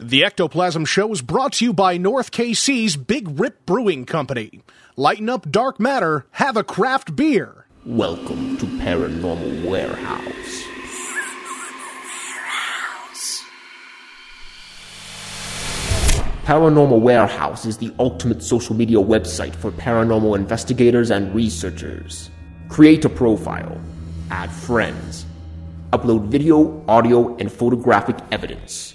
The Ectoplasm Show is brought to you by North KC's Big Rip Brewing Company. Lighten up dark matter, have a craft beer. Welcome to Paranormal Warehouse. Paranormal Warehouse is the ultimate social media website for paranormal investigators and researchers. Create a profile, add friends, upload video, audio, and photographic evidence,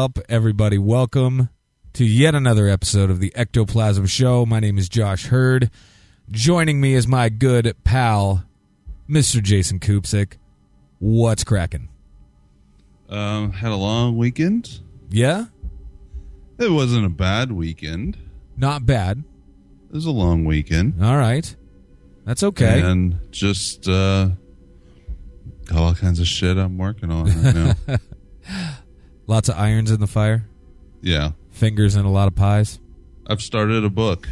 Up, everybody? Welcome to yet another episode of the Ectoplasm Show. My name is Josh Hurd. Joining me is my good pal, Mr. Jason Kupsik. What's cracking? Um, had a long weekend. Yeah? It wasn't a bad weekend. Not bad. It was a long weekend. All right. That's okay. And just uh got all kinds of shit I'm working on right now. Lots of irons in the fire, yeah. fingers in a lot of pies. I've started a book.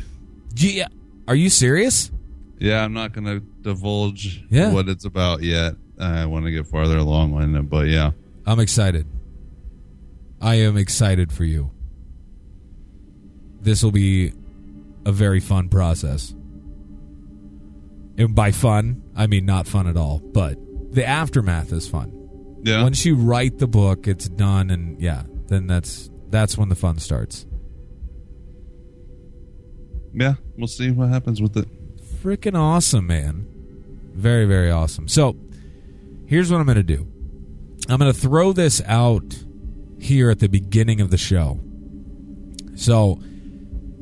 Yeah. Are you serious? Yeah, I'm not gonna divulge Yeah. what it's about yet. I want to get farther along in it, but yeah. I'm excited. I am excited for you. This will be a very fun process. And by fun, I mean not fun at all, but the aftermath is fun. Yeah. Once you write the book, it's done and yeah, then that's that's when the fun starts. yeah, we'll see what happens with it. Freaking awesome, man. Very, very awesome. So, here's what I'm going to do I'm going to throw this out here at the beginning of the show. So,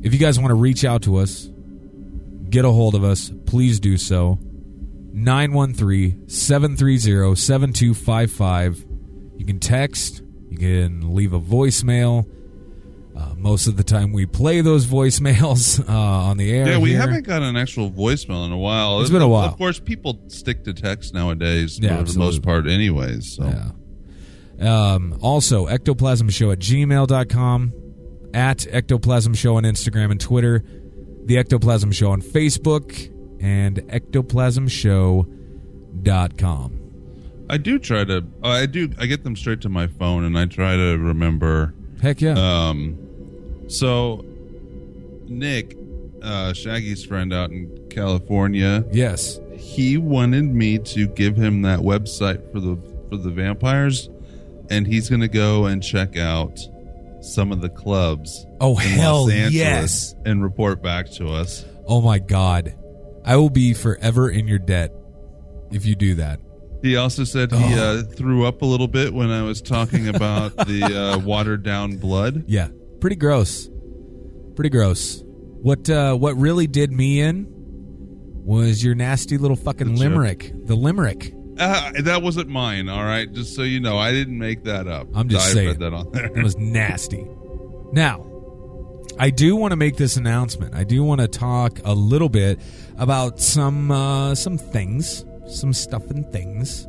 if you guys want to reach out to us, get a hold of us, please do so. 913 730 7255. You can text, you can leave a voicemail. Uh, most of the time, we play those voicemails uh, on the air. Yeah, we here. haven't got an actual voicemail in a while. It's been a while. Of course, people stick to text nowadays Yeah, for the most part, anyways. So Yeah. Um, also, ectoplasmshow at gmail.com, at ectoplasm show on Instagram and Twitter, the ectoplasm show on Facebook, and ectoplasmshow.com. I do try to. oh, I do. I get them straight to my phone, and I try to remember. Heck yeah. Um, so Nick, uh, Shaggy's friend out in California, yes. he wanted me to give him that website for the for the vampires, and he's going to go and check out some of the clubs. Oh, in hell Los Angeles yes. And report back to us. Oh my God. I will be forever in your debt if you do that. He also said he uh, threw up a little bit when I was talking about the uh, watered down blood. Yeah. Pretty gross. Pretty gross. What uh what really did me in was your nasty little fucking The joke. limerick. The limerick. Uh, that wasn't mine, all right? Just so you know, I didn't make that up. I'm just I saying. read that on there. It was nasty. Now, I do want to make this announcement. I do want to talk a little bit about some uh, some things, some stuff and things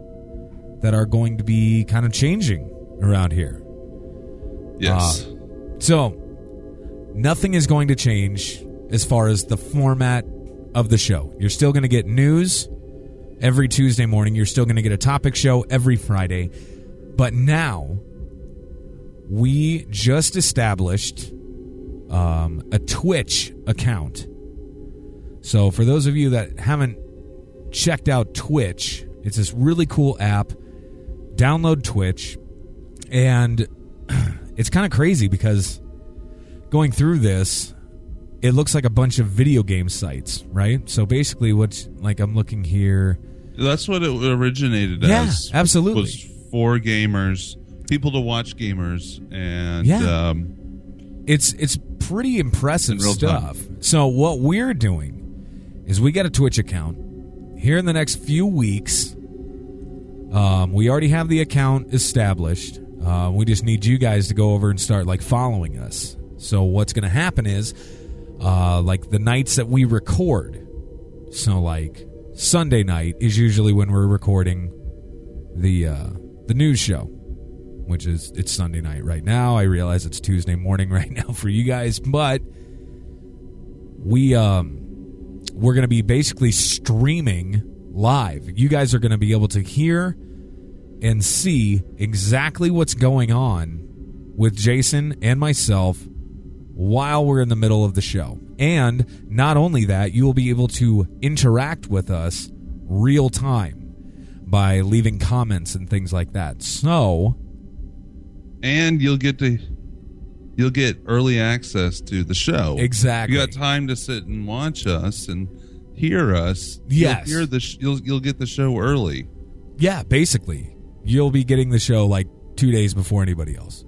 that are going to be kind of changing around here. yes. Uh, So, nothing is going to change as far as the format of the show. You're still going to get news every Tuesday morning. You're still going to get a topic show every Friday. But now, we just established um, a Twitch account. So, for those of you that haven't checked out Twitch, it's this really cool app. Download Twitch, and it's kind of crazy because going through this, it looks like a bunch of video game sites, right? So basically, what's like I'm looking here. That's what it originated Yeah, as. absolutely. Was for gamers, people to watch gamers, and Yeah. um, It's it's pretty impressive real stuff. So what we're doing is we got a Twitch account here in the next few weeks. Um, we already have the account established. Uh, we just need you guys to go over and start like following us. So what's going to happen is, uh, like the nights that we record. So like Sunday night is usually when we're recording the uh, the news show, which is it's Sunday night right now. I realize it's Tuesday morning right now for you guys, but we um we're going to be basically streaming live. You guys are going to be able to hear and see exactly what's going on with Jason and myself while we're in the middle of the show. And not only that, you will be able to interact with us real time by leaving comments and things like that. So, and you'll get to you'll get early access to the show. Exactly. You got time to sit and watch us and hear us. Yes. You'll hear the sh- you'll you'll get the show early. yeah, basically, you'll be getting the show like two days before anybody else.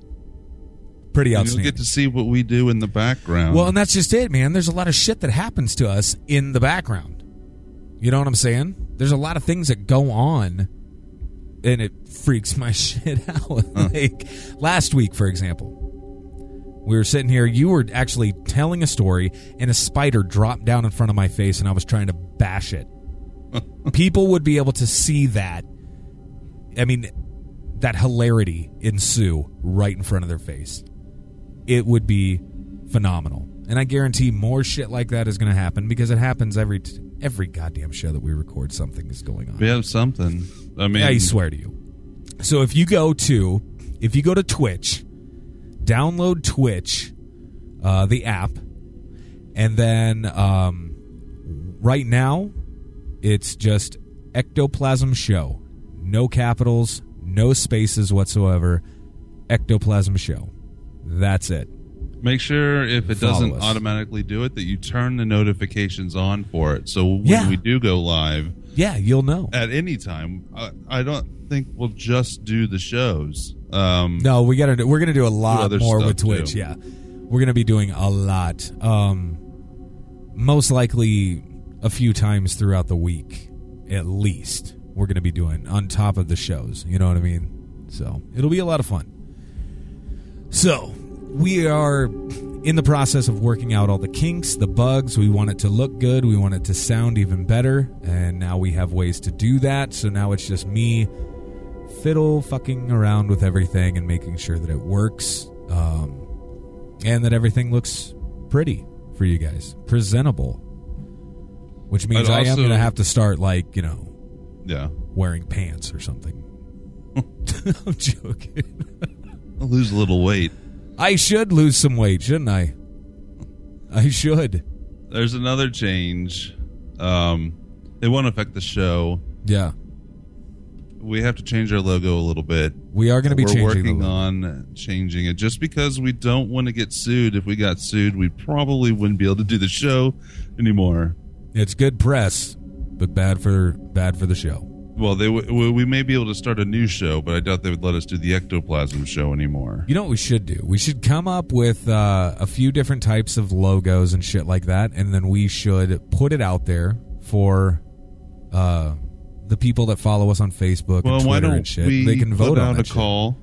Pretty And you'll get to see what we do in the background. Well, and that's just it, man. There's a lot of shit that happens to us in the background. You know what I'm saying? There's a lot of things that go on, and it freaks my shit out. like last week, for example, we were sitting here. You were actually telling a story, and a spider dropped down in front of my face, and I was trying to bash it. People would be able to see that. I mean, that hilarity ensue right in front of their face it would be phenomenal. And I guarantee more shit like that is going to happen because it happens every t- every goddamn show that we record. Something is going on. we have something. I mean, I swear to you. So if you go to if you go to Twitch, download Twitch, uh, the app, and then um, right now it's just Ectoplasm Show, no capitals, no spaces whatsoever. Ectoplasm Show. That's it. Make sure if it Follow doesn't us. automatically do it that you turn the notifications on for it. So when Yeah. we do go live Yeah, you'll know. at any time, I, I don't think we'll just do the shows. Um, No, we gotta. do- We're gonna do a lot other more stuff, with Twitch. too. Yeah, we're gonna be doing a lot. Um, most likely a few times throughout the week, at least. We're gonna be doing on top of the shows. You know what I mean? So it'll be a lot of fun. So we are in the process of working out all the kinks, the bugs. We want it to look good. We want it to sound even better, and now we have ways to do that. So now it's just me fiddle fucking around with everything and making sure that it works um, and that everything looks pretty for you guys presentable which means I'd i am going to have to start like you know yeah, wearing pants or something i'm joking I'll lose a little weight. I should lose some weight shouldn't i i should There's another change. Um, it won't affect the show. yeah We have to change our logo a little bit. we are going to be We're changing working on changing it just because we don't want to get sued. If we got sued, we probably wouldn't be able to do the show anymore. it's good press but bad for bad for the show Well, they w- we may be able to start a new show, but I doubt they would let us do the ectoplasm show anymore. You know what we should do? We should come up with uh, a few different types of logos and shit like that, and then we should put it out there for uh, the people that follow us on Facebook Well, and why Twitter don't and shit. we they can vote put on out that a shit. call?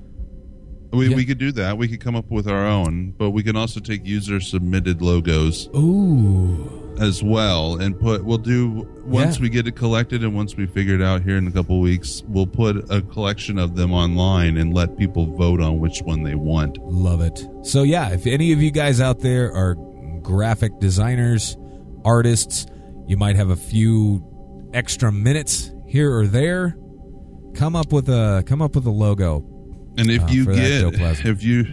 We, Yeah. we could do that. We could come up with our own, but we can also take user submitted logos Ooh, as well and put. We'll do once Yeah. we get it collected and once we figure it out here in a couple weeks. We'll put a collection of them online and let people vote on which one they want. love it. So yeah, if any of you guys out there are graphic designers, artists, you might have a few extra minutes here or there. Come up with a come up with a logo And if Uh, you get, if you,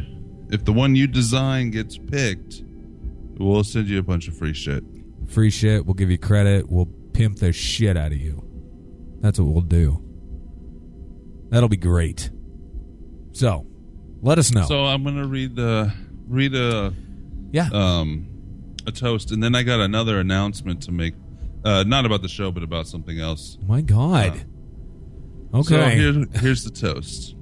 if the one you design gets picked, we'll send you a bunch of free shit. free shit. We'll give you credit. We'll pimp the shit out of you. That's what we'll do. That'll be great. So, let us know. So I'm gonna read the read a Yeah. um, a toast, and then I got another announcement to make. Uh, not about the show, but about something else. My God. So okay. here, here's the toast.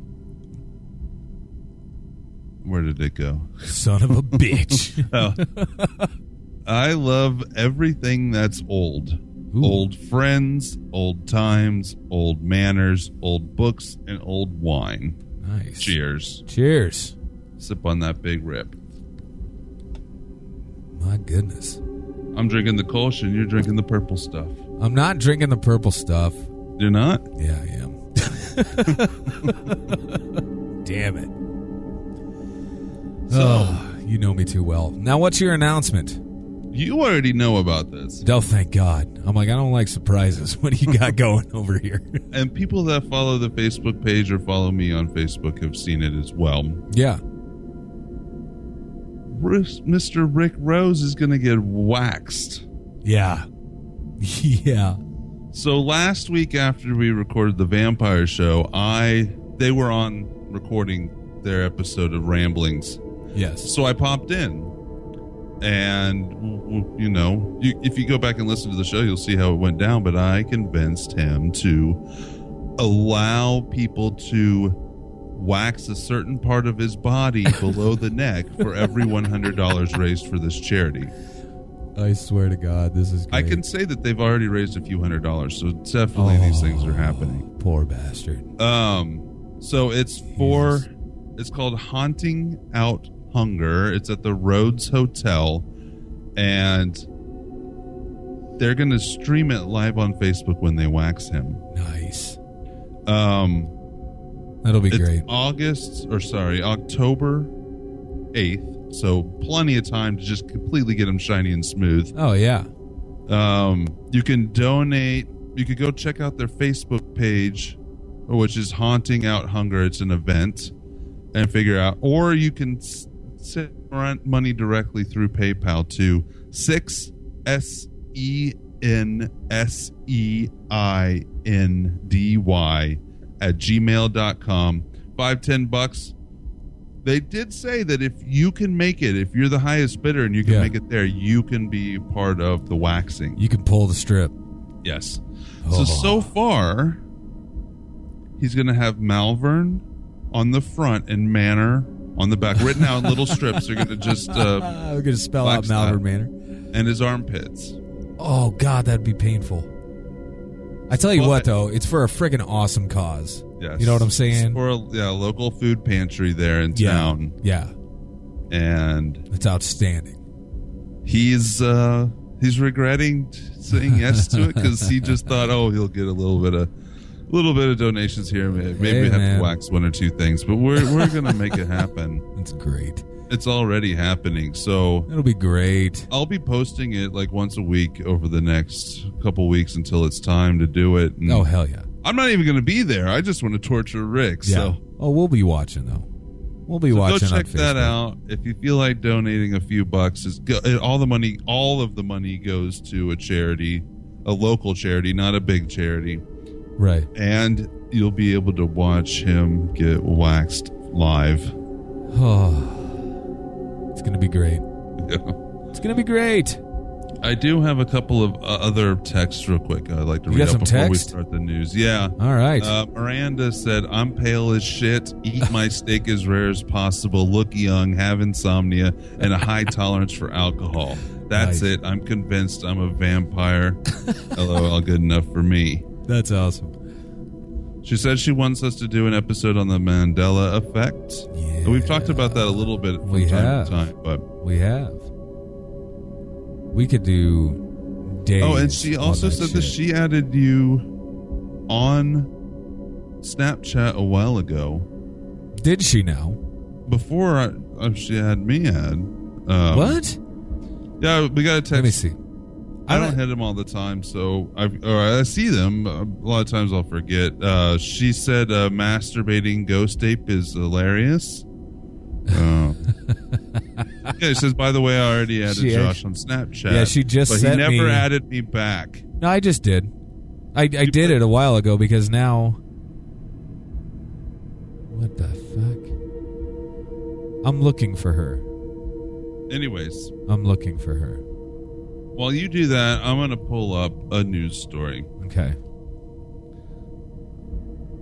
Where did it go? Son of a bitch. I love everything that's old. Ooh. Old friends, old times, old manners, old books, and old wine. nice. Cheers. Cheers. Sip on that big rip. My goodness. I'm drinking the Kolsch and you're drinking the purple stuff. I'm not drinking the purple stuff. You're not? Yeah, I am. Damn it. Oh, you know me too well. Now, what's your announcement? You already know about this. Oh, thank God. I'm like, I don't like surprises. What do you got going over here? And people that follow the Facebook page or follow me on Facebook have seen it as well. yeah. Mr. Rick Rose is going to get waxed. Yeah. yeah. So last week after we recorded the vampire show, I they were on recording their episode of Ramblings. Yes. So I popped in. And you know, you, if you go back and listen to the show, you'll see how it went down, but I convinced him to allow people to wax a certain part of his body below the neck for every $100 raised for this charity. I swear to God, this is I can say that they've already raised a few hundred dollars, so definitely these things are happening. Poor bastard. Um, so it's for it's called Haunting Out Hunger. It's at the Rhodes Hotel, and they're going to stream it live on Facebook when they wax him. Nice. Um, That'll be it's great. August or sorry, October eighth. So plenty of time to just completely get him shiny and smooth. Oh, yeah. Um, you can donate. You could go check out their Facebook page, which is Haunting Out Hunger. It's an event, and figure out. Or you can send money directly through PayPal to six s e n s e i n d y at gmail.com. Five ten bucks. They did say that if you can make it, if you're the highest bidder and you can Yeah. make it there, you can be part of the waxing. You can pull the strip. Yes. Oh. So so far, he's going to have Malvern on the front and Manor on the back, written out in little strips. They're going to just uh, We're going to spell out Malvern. Manor. and his armpits. Oh, God, that'd be painful. I tell you Well, what, though, it's for a friggin' awesome cause. Yes. You know what I'm saying? For a yeah, local food pantry there in yeah. town, Yeah. and It's outstanding. he's uh he's regretting saying yes to it because he just thought, oh, he'll get a little bit of. Little bit of donations here. Maybe Hey, we have man. to wax one or two things, but we're we're gonna make it happen. That's great. It's already happening. So It'll be great. I'll be posting it like once a week over the next couple weeks until it's time to do it. And Oh, hell yeah. I'm not even going to be there. I just want to torture Rick. Yeah. So, Oh, we'll be watching, though. We'll be so go watching on check that out. If you feel like donating a few bucks, is go, all the money, all of the money goes to a charity, a local charity, not a big charity, Right. and you'll be able to watch him get waxed live. Oh, it's going to be great. It's going to be great. I do have a couple of uh, other texts real quick. I'd like to You read up before we start the news. Yeah. All right. Uh, Miranda said, I'm pale as shit, eat my steak as rare as possible, look young, have insomnia, and a high tolerance for alcohol. That's Nice. it. I'm convinced I'm a vampire. LOL, good enough for me. That's awesome. She said she wants us to do an episode on the Mandela effect. Yeah. We've talked about that a little bit from We time have. to time, but We have. We could do days. oh, and she also that said that she added you on Snapchat a while ago. did. She now? before I, uh, she had me add. Um, what? Yeah, we got a text. Let me see. I don't hit them all the time, so I or I see them. A lot of times I'll forget. Uh, she said uh, masturbating ghost ape is hilarious. Uh, yeah, it says. By the way, I already added She Josh on Snapchat. Yeah, she just but he never me- added me back. No, I just did. I, I did put- it a while ago because now. What the fuck? I'm looking for her. anyways, I'm looking for her. While you do that, I'm going to pull up a news story. Okay.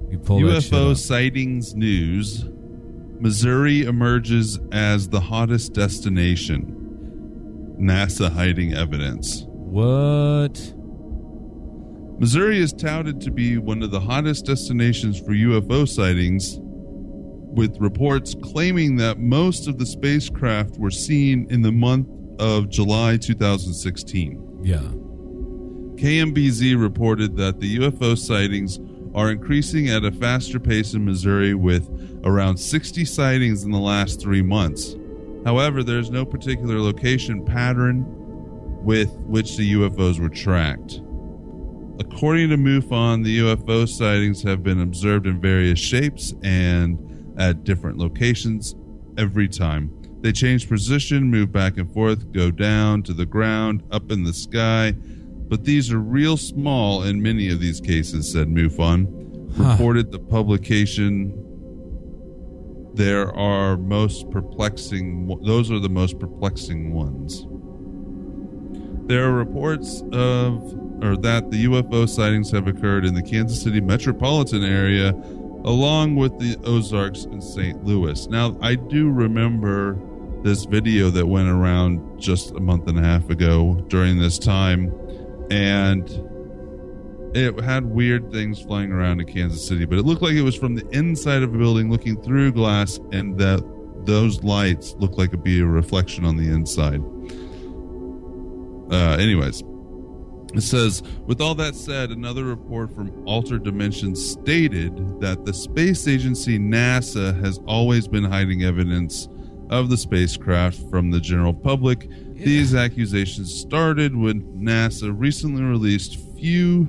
You pull UFO sightings news. Missouri emerges as the hottest destination. NASA hiding evidence. What? Missouri is touted to be one of the hottest destinations for UFO sightings, with reports claiming that most of the spacecraft were seen in the month of July 2016. Yeah. KMBZ reported that the UFO sightings are increasing at a faster pace in Missouri with around 60 sightings in the last three months. However, there is no particular location pattern with which the UFOs were tracked. According to MUFON, the UFO sightings have been observed in various shapes and at different locations every time. They change position, move back and forth, go down to the ground, up in the sky, but these are real small in many of these cases, said MUFON. Huh. Reported the publication. There are most perplexing, those are the most perplexing ones. There are reports of or that the UFO sightings have occurred in the Kansas City metropolitan area along with the Ozarks and St. Louis. Now, I do remember this video that went around just a month and a half ago during this time and it had weird things flying around in Kansas City, but it looked like it was from the inside of a building looking through glass and that those lights looked like it'd be a reflection on the inside. Uh, anyways, it says, with all that said, another report from Altered Dimensions stated that the space agency NASA has always been hiding evidence of the spacecraft from the general public. These accusations started when NASA recently released few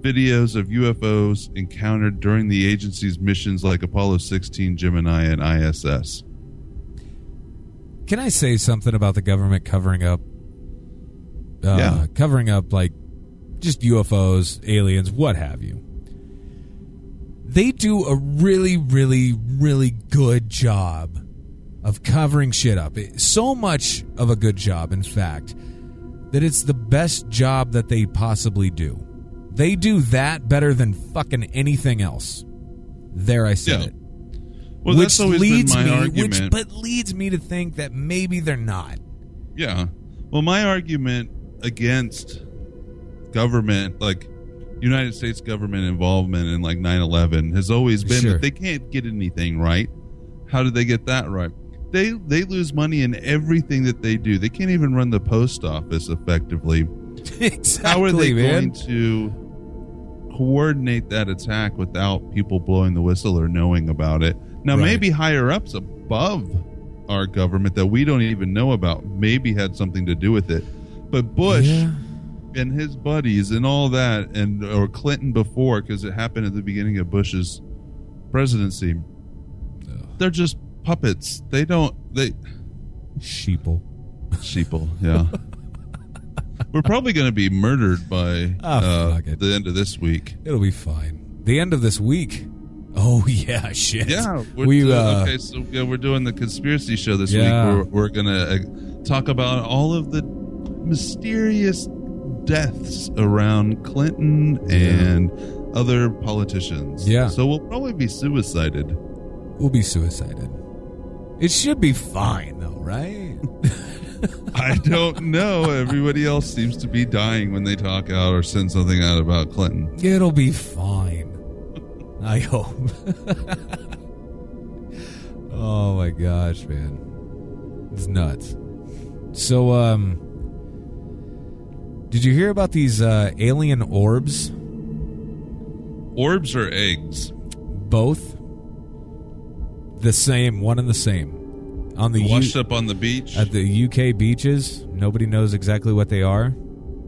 videos of UFOs encountered during the agency's missions like Apollo 16, Gemini, and ISS. Can I say something about the government covering up? Uh, Yeah. Covering up like just UFOs, aliens, what have you. They do a really, really, really good job of covering shit up. It- So much of a good job, in fact, that it's the best job that they possibly do. They do that better than fucking anything else. There, I said Yeah. it. Well, which that's always leads been my me, argument. which but leads me to think that maybe they're not. Yeah. Well, my argument against government, like United States government involvement in like 9 11, has always been Sure. that they can't get anything right. How did they get that right? They, they lose money in everything that they do. They can't even run the post office effectively. exactly, How are they man. going to coordinate that attack without people blowing the whistle or knowing about it? Now, Right. maybe higher ups above our government that we don't even know about maybe had something to do with it. But Bush Yeah. and his buddies and all that, and or Clinton before, because it happened at the beginning of Bush's presidency, they're just puppets. They don't. They sheeple. sheeple. Yeah. We're probably going to be murdered by Oh, uh, the end of this week. It'll be fine. The end of this week. Oh yeah, shit. Yeah, we're we uh, okay. So yeah, we're doing the conspiracy show this Yeah. week. We're, we're gonna uh, talk about all of the mysterious deaths around Clinton and other politicians. Yeah. So we'll probably be suicided. we'll be suicided. It should be fine though, right? I don't know. Everybody else seems to be dying when they talk out or send something out about Clinton. It'll be fine. I hope. oh my gosh, man. It's nuts. So um did you hear about these uh alien orbs? Orbs or eggs? Both the same, one and the same. On the Washed U- up on the beach. at the UK beaches. Nobody knows exactly what they are.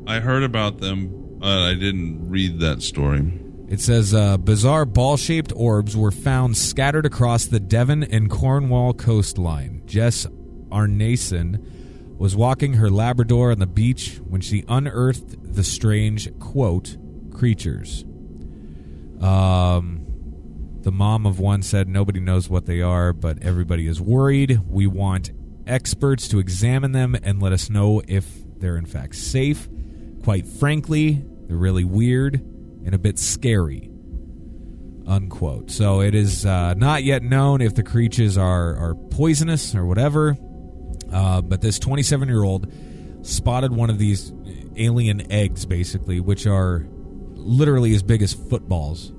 I heard about them, but I didn't read that story. It says uh, bizarre ball shaped orbs were found scattered across the Devon and Cornwall coastline. Jess Arnason was walking her Labrador on the beach when she unearthed the strange, quote, creatures. Um, the mom of one said, Nobody knows what they are, but everybody is worried. We want experts to examine them and let us know if they're in fact safe. Quite frankly, they're really weird and a bit scary. Unquote. So it is uh, not yet known if the creatures are, are poisonous or whatever. Uh, but this 27 year old spotted one of these alien eggs, basically, which are literally as big as footballs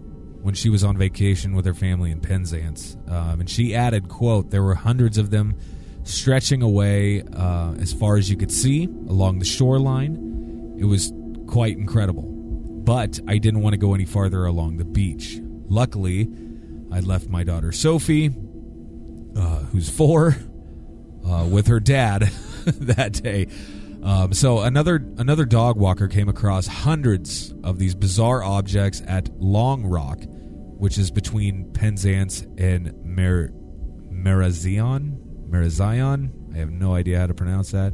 when she was on vacation with her family in Penzance. Um, and she added, quote, there were hundreds of them stretching away uh, as far as you could see along the shoreline. It was quite incredible. But I didn't want to go any farther along the beach. Luckily, I left my daughter Sophie, uh, who's four, uh, with her dad that day. Um, so another another dog walker came across hundreds of these bizarre objects at Long Rock, which is between Penzance and Mer- Merazion. Marazion. I have no idea how to pronounce that.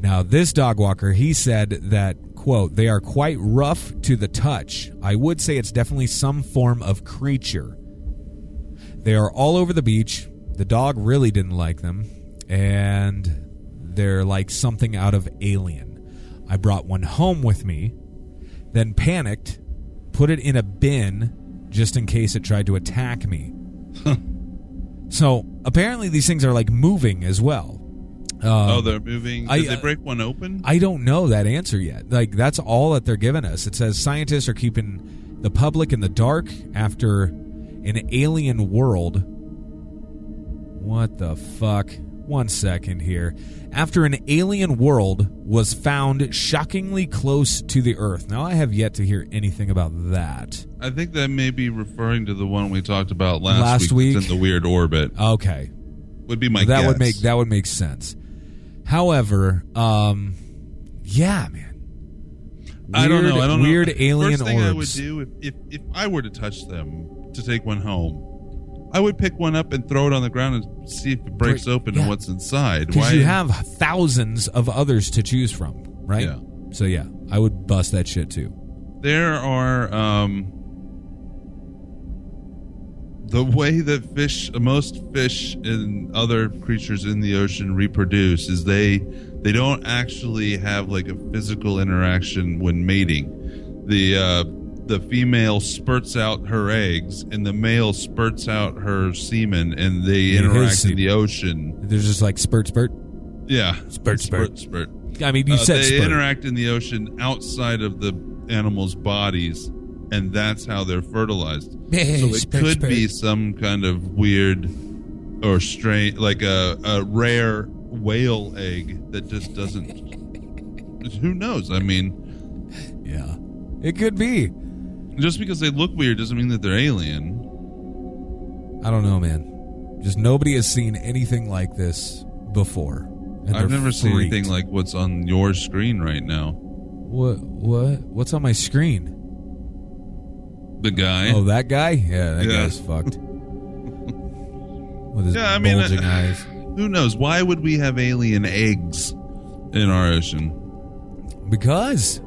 Now, this dog walker, he said that quote, they are quite rough to the touch. I would say it's definitely some form of creature. They are all over the beach. The dog really didn't like them, and they're like something out of Alien. I brought one home with me, then panicked, put it in a bin just in case it tried to attack me. so apparently these things are like moving as well. Um, oh, they're moving. Did I- they break one open? I don't know that answer yet. Like that's all that they're giving us. It says scientists are keeping the public in the dark after an alien world. What the fuck? One second here. After an alien world was found shockingly close to the Earth. Now I have yet to hear anything about that. I think that may be referring to the one we talked about last, Last week. week? In the weird orbit. Okay, Would be my that guess. would make that would make sense. However, um, yeah, man. I don't know. Weird- I don't know. weird alien First thing I would do if, if if I were to touch them to take one home, I would pick one up and throw it on the ground and see if it breaks Break- open yeah. and what's inside. Because you have thousands of others to choose from, right? Yeah. So yeah, I would bust that shit too. there are um the way that fish most fish and other creatures in the ocean reproduce is they they don't actually have like a physical interaction when mating the uh the female spurts out her eggs and the male spurts out her semen and they his interact in semen. the ocean There's just like spurt, spurt. yeah Spurt, spurt. spurt I mean, you uh, said they spurt. interact in the ocean outside of the animals' bodies, and that's how they're fertilized. so it Spurt, could spurt. be some kind of weird or strange, like a, a rare whale egg that just doesn't. who knows? I mean, yeah, it could be. Just because they look weird doesn't mean that they're alien. I don't know, man. Just nobody has seen anything like this before. I've never seen anything like what's on your screen right now. What? What? What's on my screen? The guy. Oh, that guy? Yeah, that Yeah. guy's fucked. With his Yeah, I mean, bulging uh, eyes. Who knows? Why would we have alien eggs in our ocean? Because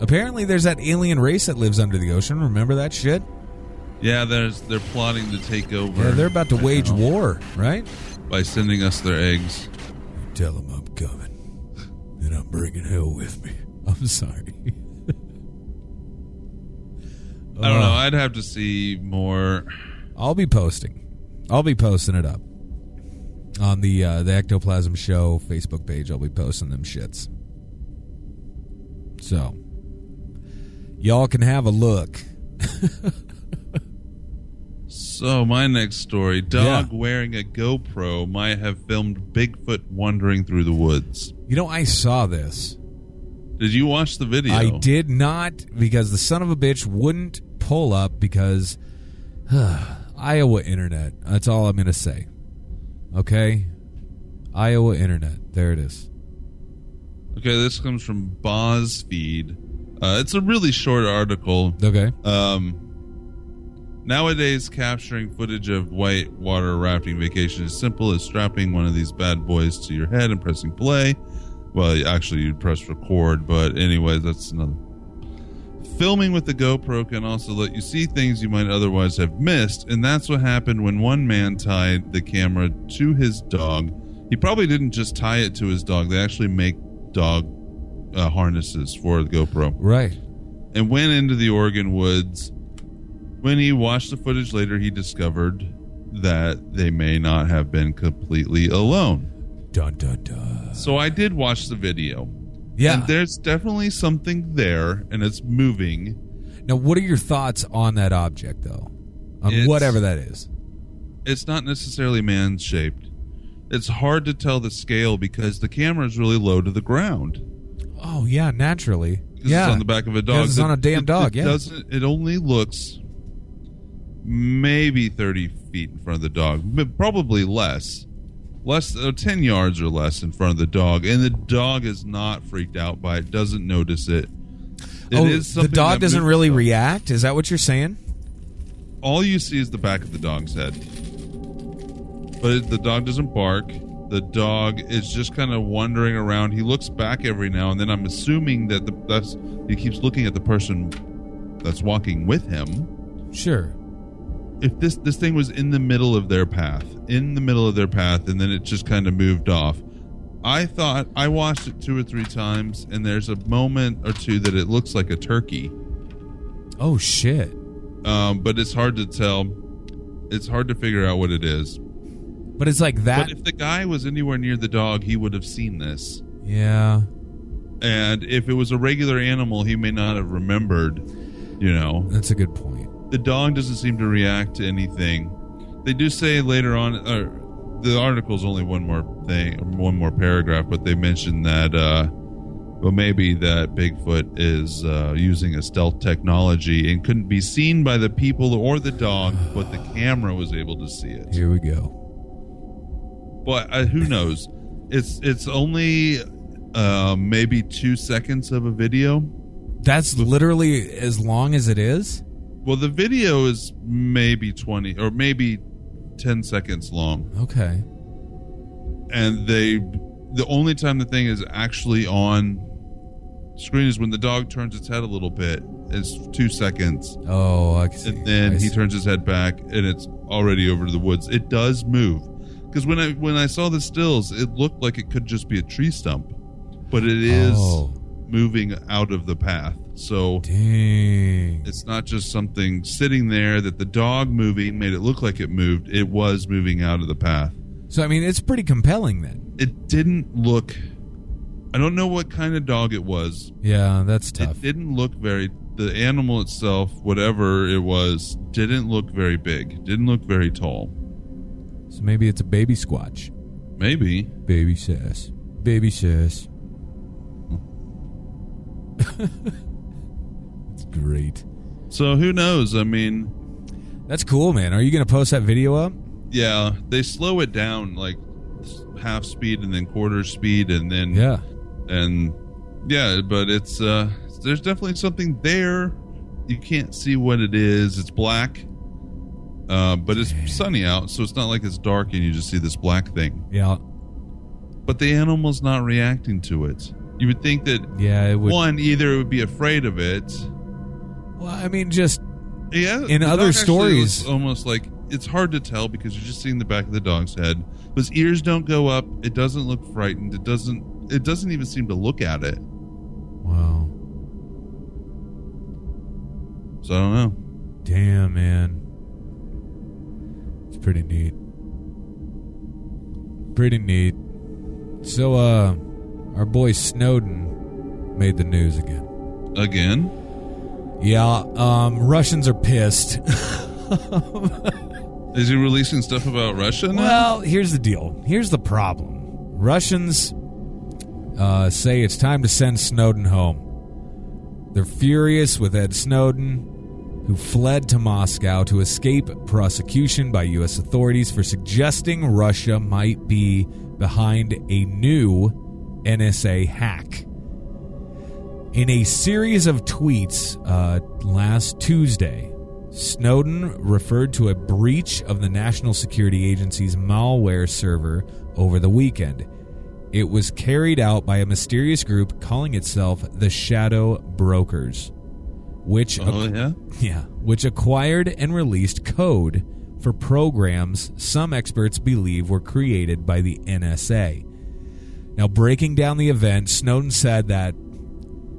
apparently there's that alien race that lives under the ocean. Remember that shit? Yeah, there's they're plotting to take over. Yeah, they're about to right wage now war, right? by sending us their eggs. Tell them I'm coming, and I'm bringing hell with me. I'm sorry. I don't know. Uh, I'd have to see more. I'll be posting. I'll be posting it up on the uh, the Ectoplasm Show Facebook page. I'll be posting them shits. So y'all can have a look. So my next story: dog Yeah. wearing a GoPro might have filmed Bigfoot wandering through the woods. You know, I saw this. Did you watch the video? I did not because the son of a bitch wouldn't pull up because Iowa internet. That's all I'm going to say. Okay? Iowa internet. There it is. Okay, this comes from BuzzFeed. Uh, it's a really short article. Okay. Um, nowadays, capturing footage of white water rafting vacation is simple as strapping one of these bad boys to your head and pressing play. Well, actually, you'd press record, but anyways, that's another. Filming with the GoPro can also let you see things you might otherwise have missed, and that's what happened when one man tied the camera to his dog. He probably didn't just tie it to his dog. They actually make dog uh, harnesses for the GoPro. Right. And went into the Oregon woods. When he watched the footage later, he discovered that they may not have been completely alone. Dun dun dun. So I did watch the video. Yeah. And there's definitely something there, and it's moving. Now, what are your thoughts on that object, though? On It's- whatever that is. It's not necessarily man shaped. It's hard to tell the scale because the camera is really low to the ground. Oh yeah, naturally. Yeah, it's on the back of a dog. It's It- on a damn it- dog. It yeah. doesn't. It only looks maybe thirty feet in front of the dog, but probably less, less uh, ten yards or less in front of the dog, and the dog is not freaked out by it. Doesn't notice it. It oh, is the dog doesn't really up. react. Is that what you're saying? all you see is the back of the dog's head. But it, the dog doesn't bark. The dog is just kind of wandering around. He looks back every now and then. I'm assuming that the, that's he keeps looking at the person that's walking with him. Sure. If this this thing was in the middle of their path, in the middle of their path, and then it just kind of moved off. I thought I watched it two or three times, and there's a moment or two that it looks like a turkey Oh shit. um, but it's hard to tell. It's hard to figure out what it is. But it's like that. But if the guy was anywhere near the dog, he would have seen this. yeah. And if it was a regular animal, he may not have remembered. You know, That's a good point. the dog doesn't seem to react to anything. They do say later on, uh, the article's only one more thing, one more paragraph, but they mention that, uh, well, maybe that Bigfoot is uh, using a stealth technology and couldn't be seen by the people or the dog, but the camera was able to see it. Here we go. But uh, who knows? It's it's only uh, maybe two seconds of a video. That's literally as long as it is. Well, the video is maybe twenty or maybe ten seconds long, Okay. and they the only time the thing is actually on screen is when the dog turns its head a little bit. It's two seconds, Oh, I can see. and then I he see. turns his head back, and it's already over to the woods. It does move because when I when I saw the stills, it looked like it could just be a tree stump, but it is Oh. moving out of the path. So Dang. it's not just something sitting there that the dog moving made it look like it moved. It was moving out of the path. So I mean, it's pretty compelling then. It didn't look. I don't know what kind of dog it was. Yeah, that's tough. It didn't look very. The animal itself, whatever it was, didn't look very big. Didn't look very tall. Maybe it's a baby squatch. Maybe. Baby sis. Baby sis. it's great. So who knows? I mean, That's cool, man. Are you going to post that video up? yeah, they slow it down like half speed and then quarter speed and then Yeah. and yeah, but it's uh there's definitely something there. You can't see what it is. It's black. Uh, but it's sunny out, so it's not like it's dark and you just see this black thing. Yeah. But the animal's not reacting to it. You would think that Yeah, it would. one either it would be afraid of it. Well, I mean, just Yeah. In other stories- almost like it's hard to tell because you're just seeing the back of the dog's head. His ears don't go up. It doesn't look frightened. It doesn't. It doesn't even seem to look at it. wow. So I don't know. Damn, man. Pretty neat. Pretty neat. So, uh, our boy Snowden made the news again. Again, Yeah, um, Russians are pissed. is he releasing stuff about Russia now? well, here's the deal. Here's the problem. Russians uh, say it's time to send Snowden home. They're furious with Ed Snowden, who fled to Moscow to escape prosecution by U.S. authorities for suggesting Russia might be behind a new NSA hack. In a series of tweets uh, last Tuesday, Snowden referred to a breach of the National Security Agency's malware server over the weekend. It was carried out by a mysterious group calling itself the Shadow Brokers, which oh yeah. yeah, which acquired and released code for programs some experts believe were created by the NSA. Now, breaking down the event, Snowden said that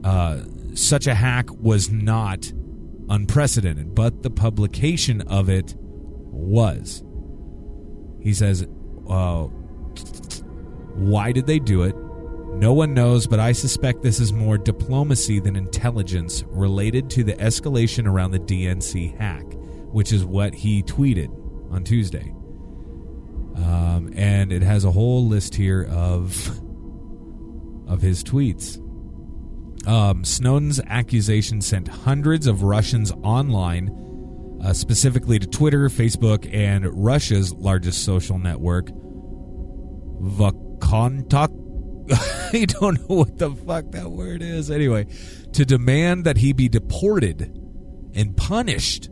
uh, such a hack was not unprecedented, but the publication of it was. He says, uh, Why did they do it? No one knows, but I suspect this is more diplomacy than intelligence related to the escalation around the DNC hack, which is what he tweeted on Tuesday. Um, and it has a whole list here of of his tweets. Um, Snowden's accusation sent hundreds of Russians online, uh, specifically to Twitter, Facebook, and Russia's largest social network, Vkontak. I don't know what the fuck that word is. Anyway, to demand that he be deported and punished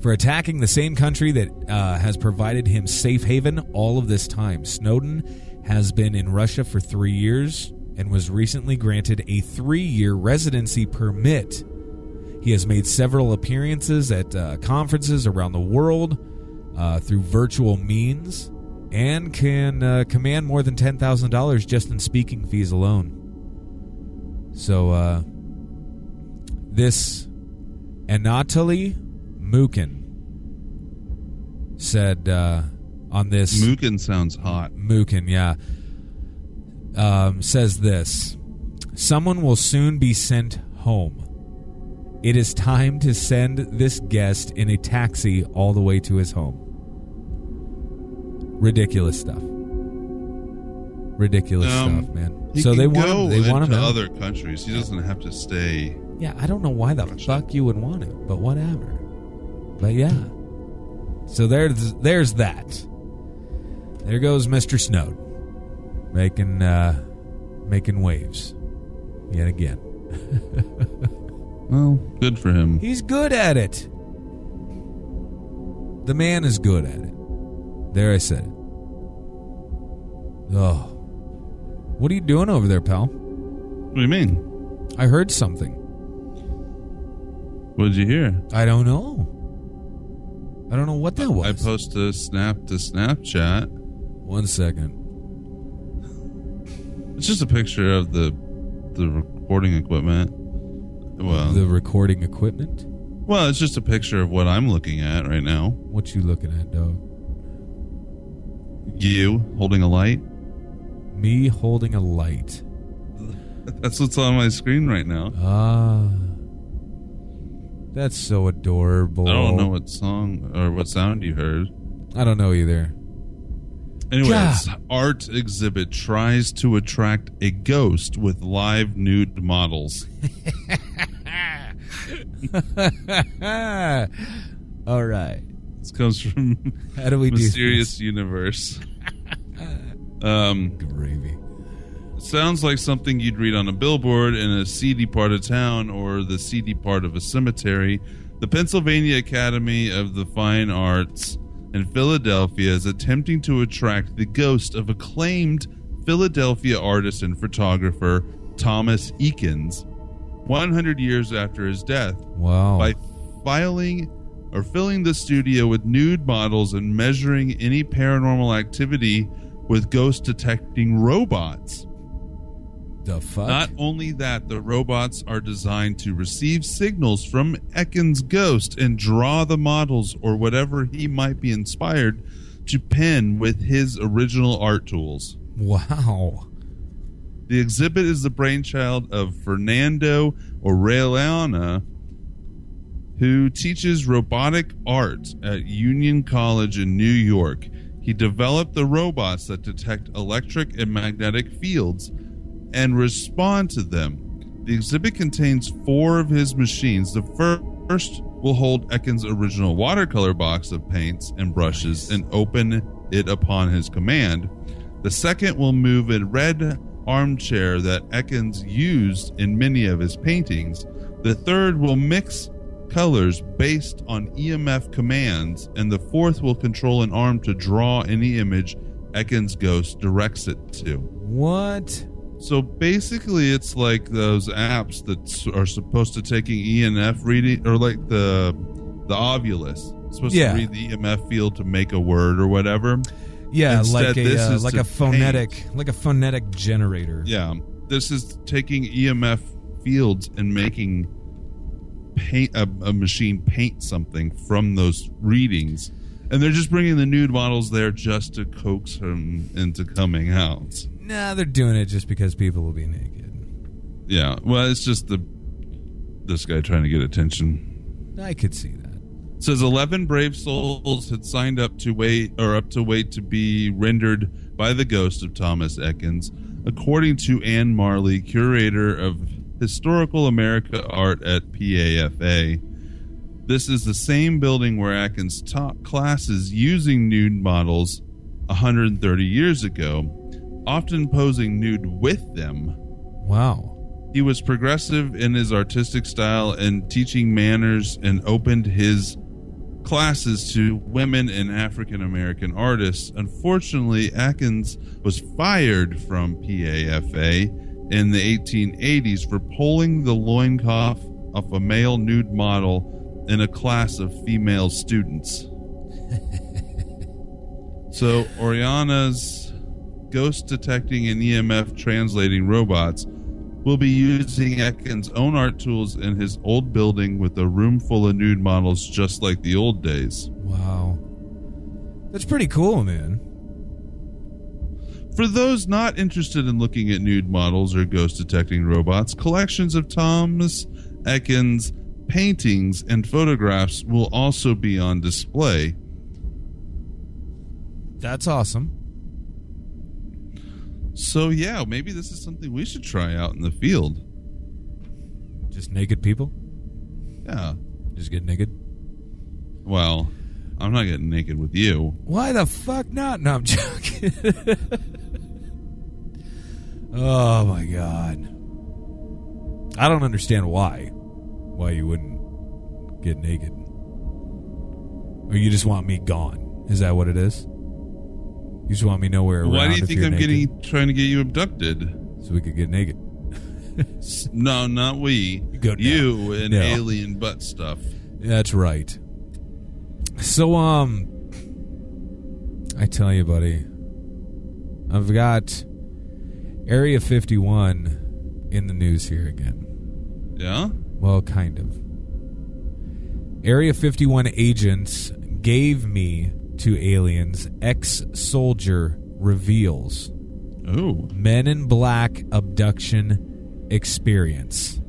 for attacking the same country that uh, has provided him safe haven all of this time. Snowden has been in Russia for three years and was recently granted a three year residency permit. He has made several appearances at uh, conferences around the world uh, through virtual means and can uh, command more than $10,000 just in speaking fees alone. So, uh, this Anatoly Mukin said uh, on this. Mukin sounds hot. Mukin, yeah. Um, says this Someone will soon be sent home. It is time to send this guest in a taxi all the way to his home. Ridiculous stuff. Ridiculous Um, stuff, man. He So can they want him, they want him into out. other countries. He doesn't have to stay. Yeah, I don't know why the Russia. fuck you would want to, but whatever. But yeah. So there's there's that. There goes Mr. Snowden. Making uh making waves. Yet again. Well, good for him. He's good at it. The man is good at it. There I said it. Oh. What are you doing over there, pal? What do you mean? I heard something. What did you hear? I don't know. I don't know what that was. I post a snap to Snapchat. One second. It's just a picture of the the recording equipment. Well, the recording equipment. well, it's just a picture of what I'm looking at right now. What you looking at, dog? You holding a light. Me holding a light. That's what's on my screen right now. Ah, that's so adorable. I don't know what song or what sound you heard. I don't know either. Anyways, art exhibit tries to attract a ghost with live nude models. All right. This comes from How do we Mysterious do Universe. Um. Gravy. sounds like something you'd read on a billboard in a seedy part of town or the seedy part of a cemetery. The Pennsylvania Academy of the Fine Arts in Philadelphia is attempting to attract the ghost of acclaimed Philadelphia artist and photographer Thomas Eakins 100 years after his death Wow. by filing or filling the studio with nude models and measuring any paranormal activity with ghost detecting robots. the fuck? Not only that, the robots are designed to receive signals from Eakins' ghost and draw the models or whatever he might be inspired to pen with his original art tools. wow. The exhibit is the brainchild of Fernando Orellana, who teaches robotic art at Union College in New York. He developed the robots that detect electric and magnetic fields and respond to them. The exhibit contains four of his machines. The first will hold Eakins' original watercolor box of paints and brushes and open it upon his command. The second will move a red armchair that Eakins used in many of his paintings. The third will mix colors based on EMF commands, and the fourth will control an arm to draw any image Eakins' ghost directs it to. What? So basically, it's like those apps that are supposed to taking EMF reading, or like the the Ovilus. supposed Yeah. to read the EMF field to make a word or whatever. Yeah, Instead, like a this uh, is like a phonetic like a phonetic generator. Yeah, this is taking EMF fields and making paint a, a machine paint something from those readings, and they're just bringing the nude models there just to coax them into coming out. Nah, they're doing it just because people will be naked. Yeah, well, it's just the this guy trying to get attention. I could see that. It says 11 brave souls had signed up to wait or up to wait to be rendered by the ghost of Thomas Eakins, according to Anne Marley, curator of historical America art at PAFA. This is the same building where Atkins taught classes using nude models 130 years ago, often posing nude with them. Wow. He was progressive in his artistic style and teaching manners and opened his classes to women and African American artists. Unfortunately, Atkins was fired from PAFA in the 1880s for pulling the loincloth of a male nude model in a class of female students. so, Oriana's ghost detecting and EMF translating robots will be using Eakins' own art tools in his old building with a room full of nude models just like the old days. Wow. That's pretty cool, man. For those not interested in looking at nude models or ghost detecting robots, collections of Thomas Eakins paintings and photographs will also be on display. That's awesome. So, yeah, maybe this is something we should try out in the field. Just naked people? Yeah. Just get naked? Well, I'm not getting naked with you. Why the fuck not? No, I'm joking. Oh my god. I don't understand why. Why you wouldn't get naked. Or you just want me gone. Is that what it is? You just want me nowhere around Why do you think I'm naked, getting trying to get you abducted? so we could get naked. No, not we. Go now. you and No. alien butt stuff. That's right. So, um, I tell you, buddy, I've got Area 51 in the news here again. Yeah? Well, kind of. Area 51 agents gave me to aliens ex soldier reveals Oh. Men in Black abduction experience.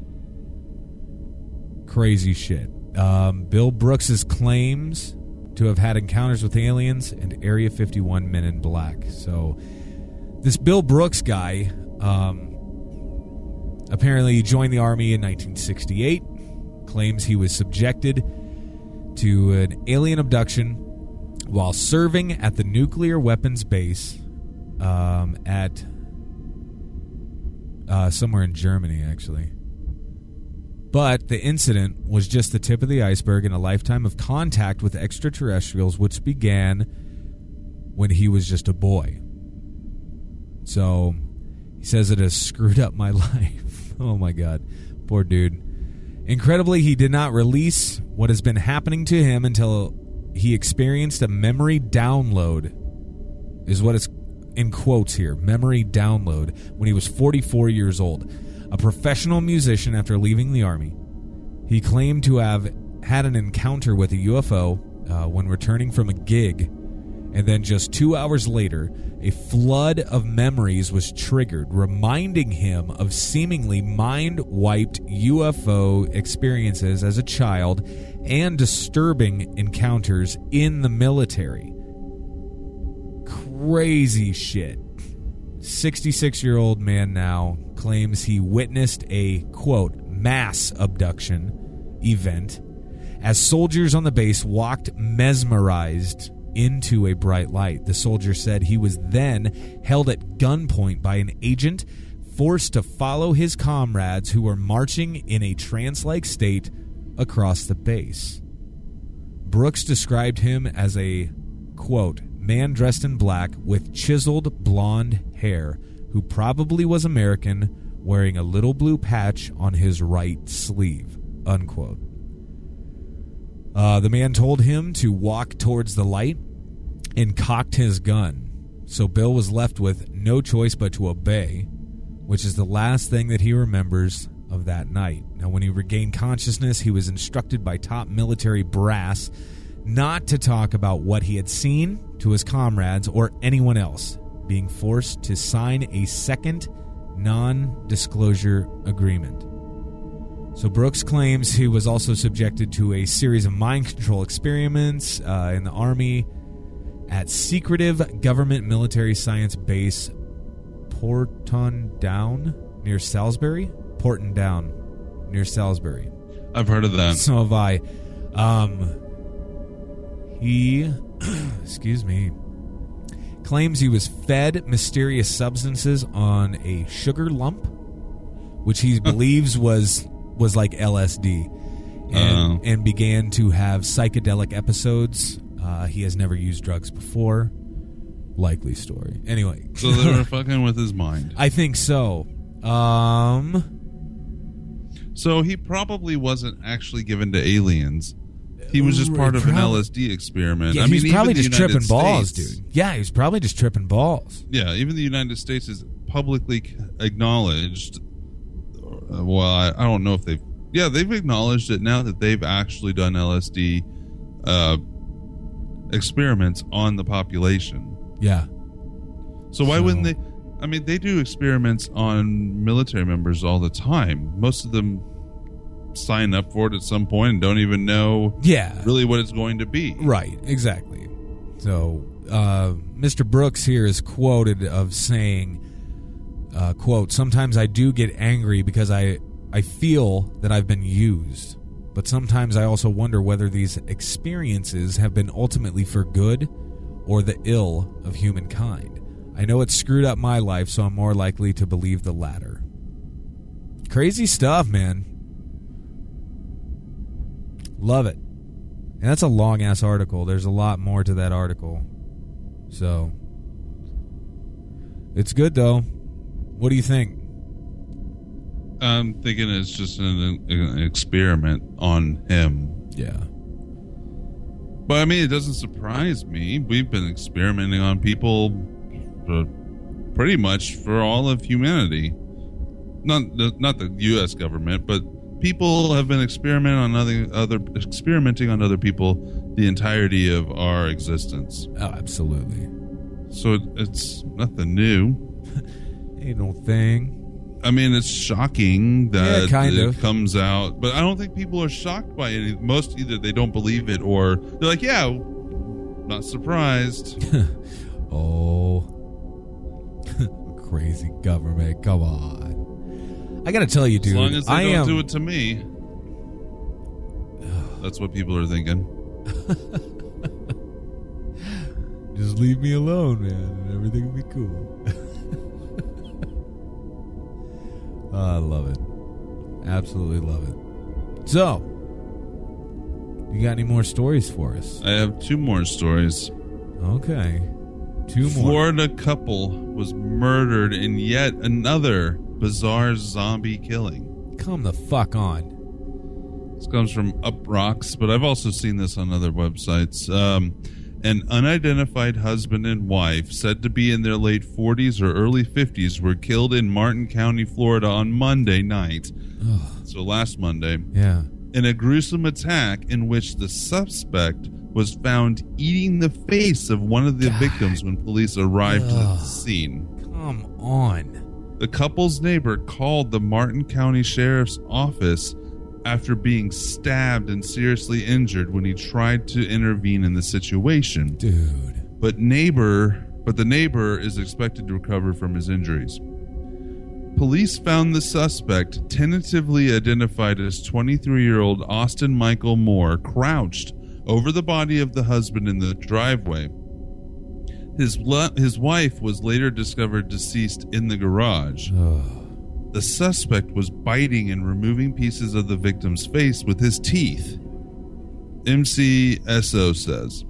Crazy shit. Um, Bill Brooks's claims to have had encounters with aliens and Area 51 Men in Black. So, this Bill Brooks guy, um, apparently joined the army in 1968. Claims he was subjected to an alien abduction while serving at the nuclear weapons base um, at uh, somewhere in Germany, actually. But the incident was just the tip of the iceberg in a lifetime of contact with extraterrestrials, which began when he was just a boy. So he says it has screwed up my life. oh my God. Poor dude. Incredibly, he did not release what has been happening to him until he experienced a memory download, is what it's in quotes here memory download when he was 44 years old. A professional musician after leaving the army. He claimed to have had an encounter with a UFO uh, when returning from a gig, and then just two hours later, a flood of memories was triggered, reminding him of seemingly mind wiped UFO experiences as a child and disturbing encounters in the military. Crazy shit. 66 year old man now claims he witnessed a quote mass abduction event as soldiers on the base walked mesmerized into a bright light. The soldier said he was then held at gunpoint by an agent, forced to follow his comrades who were marching in a trance like state across the base. Brooks described him as a quote man dressed in black with chiseled blonde hair who probably was American wearing a little blue patch on his right sleeve unquote Uh, the man told him to walk towards the light and cocked his gun. So Bill was left with no choice but to obey, which is the last thing that he remembers of that night. Now, when he regained consciousness, he was instructed by top military brass not to talk about what he had seen to his comrades or anyone else, being forced to sign a second non disclosure agreement. So Brooks claims he was also subjected to a series of mind control experiments uh, in the Army at secretive government military science base Porton Down near Salisbury. Porton Down near Salisbury. I've heard of that. So have I. Um, he, excuse me, claims he was fed mysterious substances on a sugar lump, which he believes was was like LSD, and Oh. and began to have psychedelic episodes. Uh, he has never used drugs before. Likely story. Anyway, So they were fucking with his mind. I think so. Um, So he probably wasn't actually given to aliens. He was just part of an LSD experiment. yeah, I he mean, was probably just tripping United balls, States- dude. Yeah, he was probably just tripping balls. Yeah, even the United States is publicly acknowledged. Uh, Well, I, I don't know if they've. Yeah, they've acknowledged it now that they've actually done LSD uh, experiments on the population. Yeah. So why So- wouldn't they? I mean, they do experiments on military members all the time. Most of them sign up for it at some point and don't even know Yeah. really what it's going to be. Right, exactly. So, uh, Mr. Brooks here is quoted of saying, uh, "quote Sometimes I do get angry because I I feel that I've been used, but sometimes I also wonder whether these experiences have been ultimately for good or the ill of humankind. I know it's screwed up my life, so I'm more likely to believe the latter." Crazy stuff, man. Love it. And that's a long ass article. There's a lot more to that article. So it's good though. What do you think? I'm thinking it's just an, an experiment on him. Yeah. But I mean, it doesn't surprise me. We've been experimenting on people for pretty much for all of humanity. Not the, not the U.S. government, but people have been experimenting on other other experimenting on other people the entirety of our existence. Oh, absolutely. So it, it's nothing new. Ain't no thing. I mean, it's shocking that Yeah, kind it of. comes out, but I don't think people are shocked by it. Most either they don't believe it or they're like, "Yeah, not surprised." Oh. Crazy government. Come on. I got to tell you, dude. As long as they I don't am do it to me. That's what people are thinking. Just leave me alone, man, and everything will be cool. I love it. Absolutely love it. So, you got any more stories for us? I have two more stories. Okay. Two more. Florida couple was murdered in yet another bizarre zombie killing. Come the fuck on. This comes from Uproxx, but I've also seen this on other websites. Um, an unidentified husband and wife, said to be in their late 40s or early 50s, were killed in Martin County, Florida on Monday night. So last Monday. Yeah. in a gruesome attack in which the suspect was found eating the face of one of the victims when police arrived at the scene. Come on. The couple's neighbor called the Martin County Sheriff's Office after being stabbed and seriously injured when he tried to intervene in the situation. Dude. But neighbor, but the neighbor is expected to recover from his injuries. Police found the suspect, tentatively identified as 23-year-old Austin Michael Moore, crouched over the body of the husband in the driveway. His his wife was later discovered deceased in the garage. The suspect was biting and removing pieces of the victim's face with his teeth. MCSO says.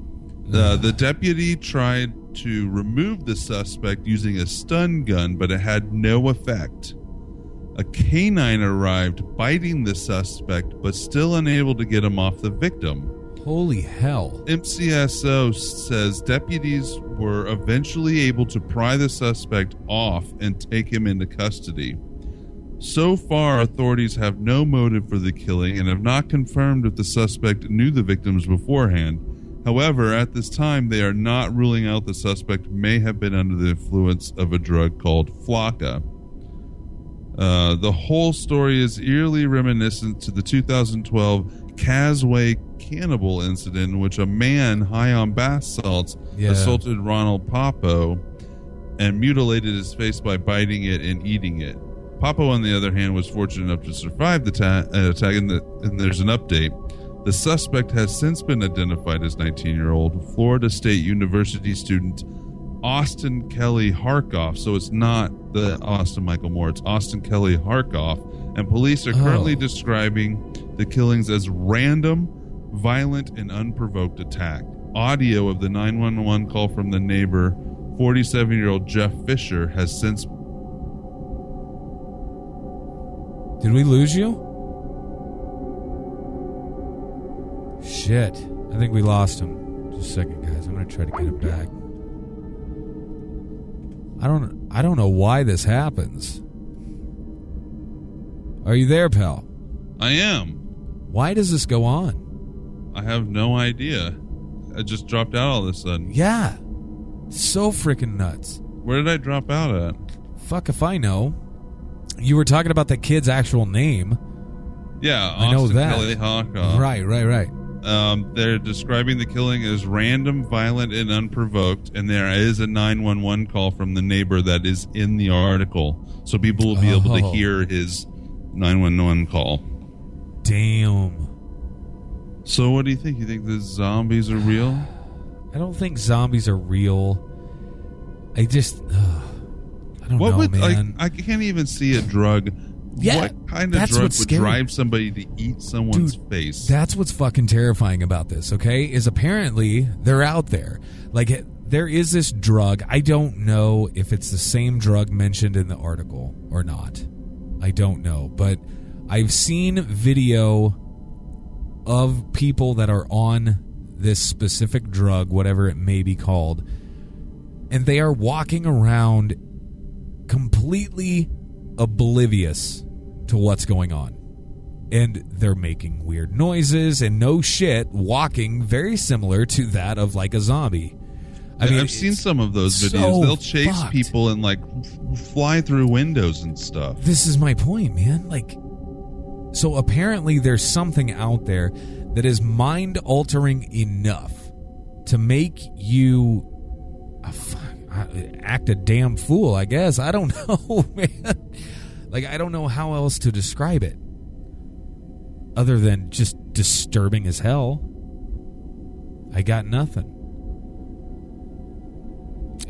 Uh, the deputy tried to remove the suspect using a stun gun, but it had no effect. A canine arrived, biting the suspect, but still unable to get him off the victim. Holy hell. MCSO says deputies were eventually able to pry the suspect off and take him into custody. So far, authorities have no motive for the killing and have not confirmed if the suspect knew the victims beforehand. However, at this time, they are not ruling out the suspect may have been under the influence of a drug called Flakka. Uh, the whole story is eerily reminiscent to the 2012 Causeway cannibal incident in which a man high on bath salts Yeah. assaulted Ronald Poppo and mutilated his face by biting it and eating it. Poppo, on the other hand, was fortunate enough to survive the ta- uh, attack, and, the, and there's an update. The suspect has since been identified as 19 year old Florida State University student Austin Kelly Harkoff. So it's not the Austin Michael Moore, it's Austin Kelly Harkoff. And police are currently Oh. describing the killings as random, violent, and unprovoked attack. Audio of the 911 call from the neighbor, 47 year old Jeff Fisher, has since Did we lose you? Shit. I think we lost him. Just a second, guys. I'm gonna try to get him back. I don't I don't know why this happens. Are you there, pal? I am. Why does this go on? I have no idea. I just dropped out all of a sudden. Yeah. So freaking nuts. Where did I drop out at? Fuck if I know. You were talking about the kid's actual name. Yeah, I know that. Kelly. Right, right, right. Um, they're describing the killing as random, violent, and unprovoked, and there is a 911 call from the neighbor that is in the article, so people will be able to Oh. hear his 911 call. Damn. So, what do you think? You think the zombies are real? I don't think zombies are real. I just ugh, I don't What know, would man. like? I can't even see a drug. Yeah, what kind of drug would scary. drive somebody to eat someone's Dude, face? That's what's fucking terrifying about this, okay? Is apparently they're out there. Like there is this drug. I don't know if it's the same drug mentioned in the article or not. I don't know, but I've seen video of people that are on this specific drug, whatever it may be called, and they are walking around completely oblivious to what's going on and they're making weird noises and no shit walking very similar to that of like a zombie i mean I've seen some of those so videos. They'll chase fucked. people and like f- fly through windows and stuff. this is my point man like so apparently there's something out there that is mind altering enough to make you a I- act a damn fool i guess. I don't know man. Like i don't know how else to describe it other than just disturbing as hell. I got nothing.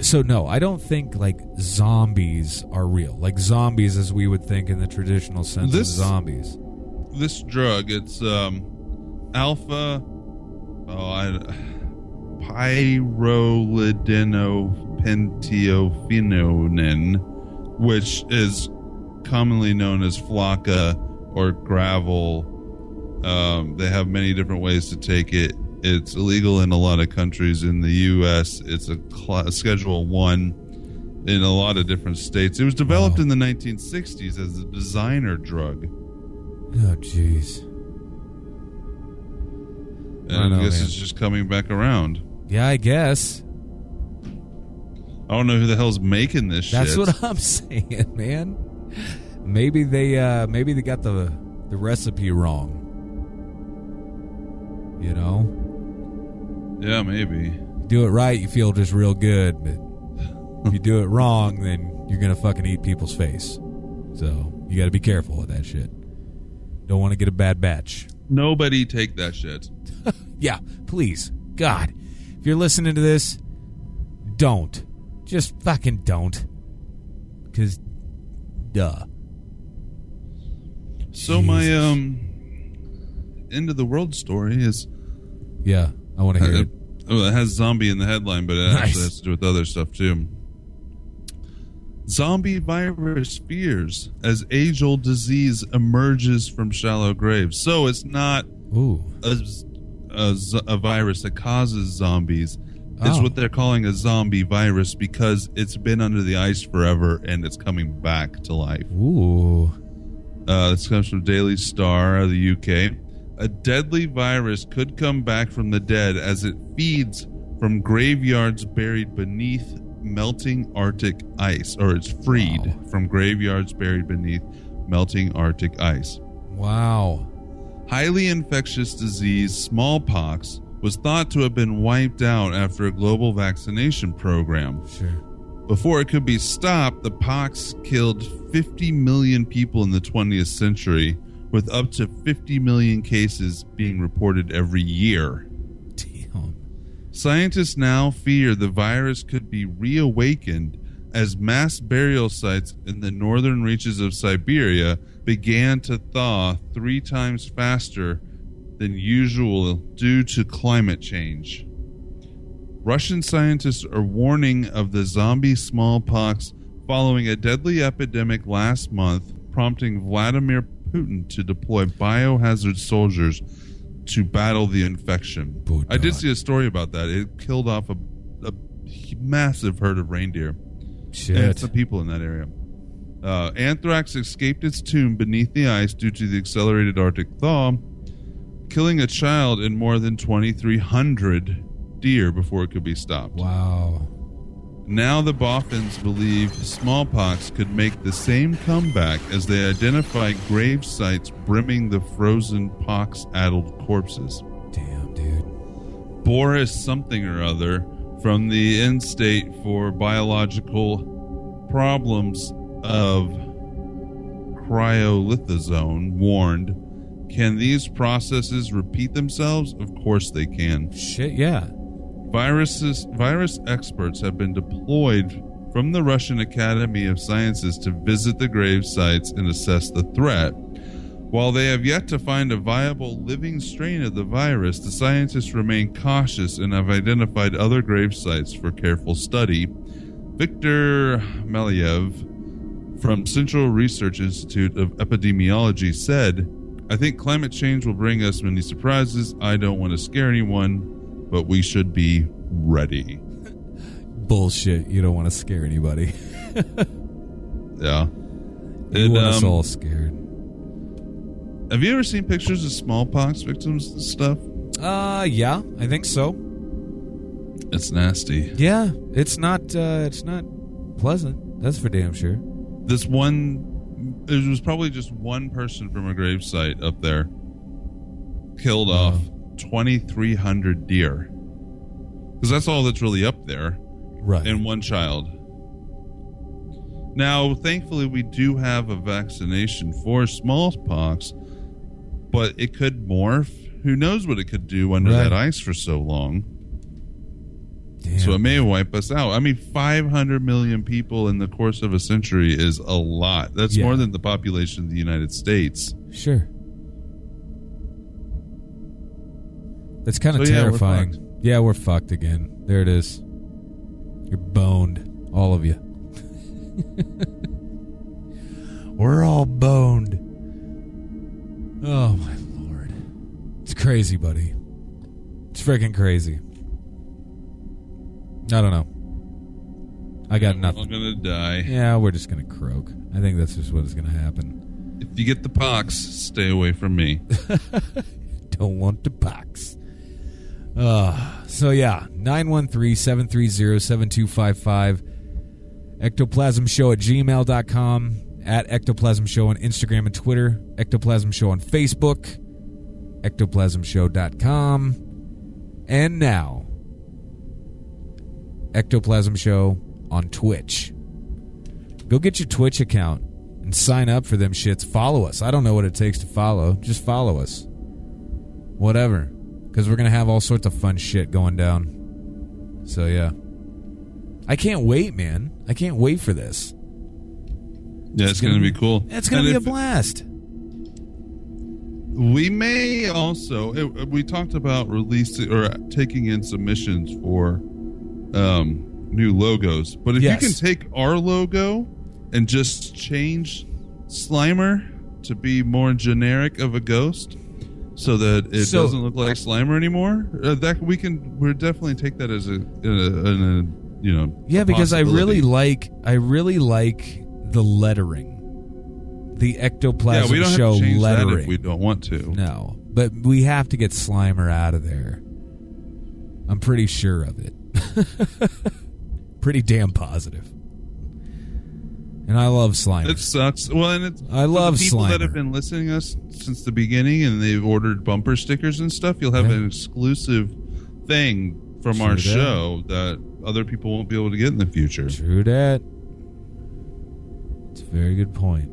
So no i don't think like zombies are real. Like zombies as we would think in the traditional sense This- of zombies. This drug, it's um, alpha. Oh, I, pyrrolidinopentiophenonin, which is commonly known as flakka or gravel. Um, they have many different ways to take it. It's illegal in a lot of countries. In the U.S., it's a cl- Schedule One. In a lot of different states, it was developed Wow. in the 1960s as a designer drug. oh jeez And I know, I guess man. it's just coming back around. yeah i guess I don't know who the hell's making this shit. that's shit. what i'm saying man maybe they uh maybe they got the the recipe wrong you know yeah, maybe. do it right, you feel just real good. But if you do it wrong, then you're gonna fucking eat people's face. So you got to be careful with that shit. Don't want to get a bad batch. Nobody take that shit. Yeah, please, God, if you're listening to this, don't. Just fucking don't. Cause, duh. So my um end of the world story is Yeah, I want to hear uh, it. oh, it has zombie in the headline, but it Nice. actually has to do with other stuff too. Zombie virus fears as age-old disease emerges from shallow graves. So it's not Ooh, a, a, a virus that causes zombies. It's Oh. what they're calling a zombie virus because it's been under the ice forever and it's coming back to life. Ooh. Uh, this comes from Daily Star of the UK. A deadly virus could come back from the dead as it feeds from graveyards buried beneath melting Arctic ice, or it's freed Wow. from graveyards buried beneath melting Arctic ice. Wow. Highly infectious disease, smallpox, was thought to have been wiped out after a global vaccination program. Sure. Before it could be stopped, the pox killed 50 million people in the 20th century, with up to 50 million cases being reported every year. Damn. Scientists now fear the virus could be reawakened as mass burial sites in the northern reaches of Siberia began to thaw three times faster than usual due to climate change. Russian scientists are warning of the zombie smallpox following a deadly epidemic last month, prompting Vladimir Putin to deploy biohazard soldiers to battle the infection. Oh, I did see a story about that. It killed off a, a massive herd of reindeer Shit. and some people in that area. Uh, anthrax escaped its tomb beneath the ice due to the accelerated Arctic thaw, killing a child and more than 2,300 deer before it could be stopped. Wow. Now the Boffins believe smallpox could make the same comeback as they identify grave sites brimming the frozen pox-addled corpses. Damn, dude. Boris something or other from the in-state for biological problems of cryolithozone warned can these processes repeat themselves of course they can Shit, yeah. viruses virus experts have been deployed from the Russian Academy of Sciences to visit the grave sites and assess the threat while they have yet to find a viable living strain of the virus, the scientists remain cautious and have identified other grave sites for careful study. Victor Maleev from Central Research Institute of Epidemiology said, I think climate change will bring us many surprises. I don't want to scare anyone, but we should be ready. Bullshit. You don't want to scare anybody. Yeah. You And, want us um, all scared. have you ever seen pictures of smallpox victims and stuff? Uh, yeah, I think so. It's nasty. Yeah, it's not. Uh, it's not pleasant. That's for damn sure. this one it was probably just one person from a gravesite up there killed off 2300 deer. Because that's all that's really up there Right. and one child. Now thankfully we do have a vaccination for smallpox but it could morph. Who knows what it could do under Right. that ice for so long Damn. so it may wipe us out. I mean, 500 million people in the course of a century is a lot. That's Yeah. more than the population of the United States. Sure. That's kind of So, yeah, we're terrifying. yeah, we're fucked again. There it is. You're boned, all of you. we're all boned. Oh my lord, it's crazy, buddy. It's freaking crazy. I don't know. I got nothing. gonna die. Yeah, we're just gonna croak. I think that's just what is gonna happen. If you get the pox, stay away from me. don't want to pox. Uh, so yeah, 913-730-7255. Ectoplasm Show at gmail.com. At Ectoplasm Show on Instagram and Twitter. Ectoplasm Show on Facebook. Ectoplasmshow.com. And now, Ectoplasm Show on Twitch. Go get your Twitch account and sign up for them shits. Follow us. I don't know what it takes to follow. Just follow us whatever because we're gonna have all sorts of fun shit going down so yeah i can't wait man i can't wait for this Yeah, it's, gonna, be cool. it's gonna be a blast We may also. It, we talked about releasing or taking in submissions for um, new logos, but if Yes. you can take our logo and just change Slimer to be more generic of a ghost, so that it So- doesn't look like Slimer anymore. Uh, that we can we definitely take that as a, a, a, a you know Yeah, because I really like I really like the lettering, the yeah ectoplasm we don't have show to change that lettering. if we don't want to. No, but we have to get Slimer out of there. I'm pretty sure of it. pretty damn positive. And I love Slimer. It sucks. Well, and it's I love people that have been listening to us since the beginning, and they've ordered bumper stickers and stuff. You'll have Yeah. an exclusive thing from True our that. show that other people won't be able to get in the future. True that. It's a very good point.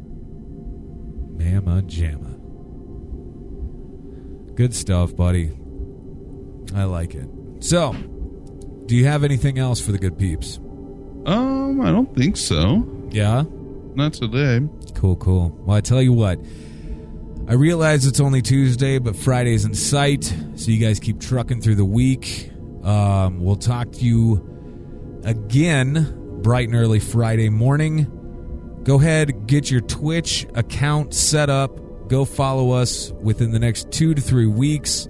Mama Jamma. Good stuff, buddy. I like it. So, do you have anything else for the good peeps? Um, I don't think so. Yeah? Not today. Cool, cool. Well, I tell you what, I realize it's only Tuesday, but Friday's in sight, so you guys keep trucking through the week. Um, we'll talk to you again bright and early Friday morning. Go ahead, get your Twitch account set up. Go follow us within the next two to three weeks.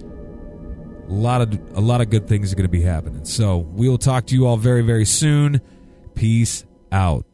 A lot of a lot of good things are going to be happening. So we will talk to you all very very soon. Peace out.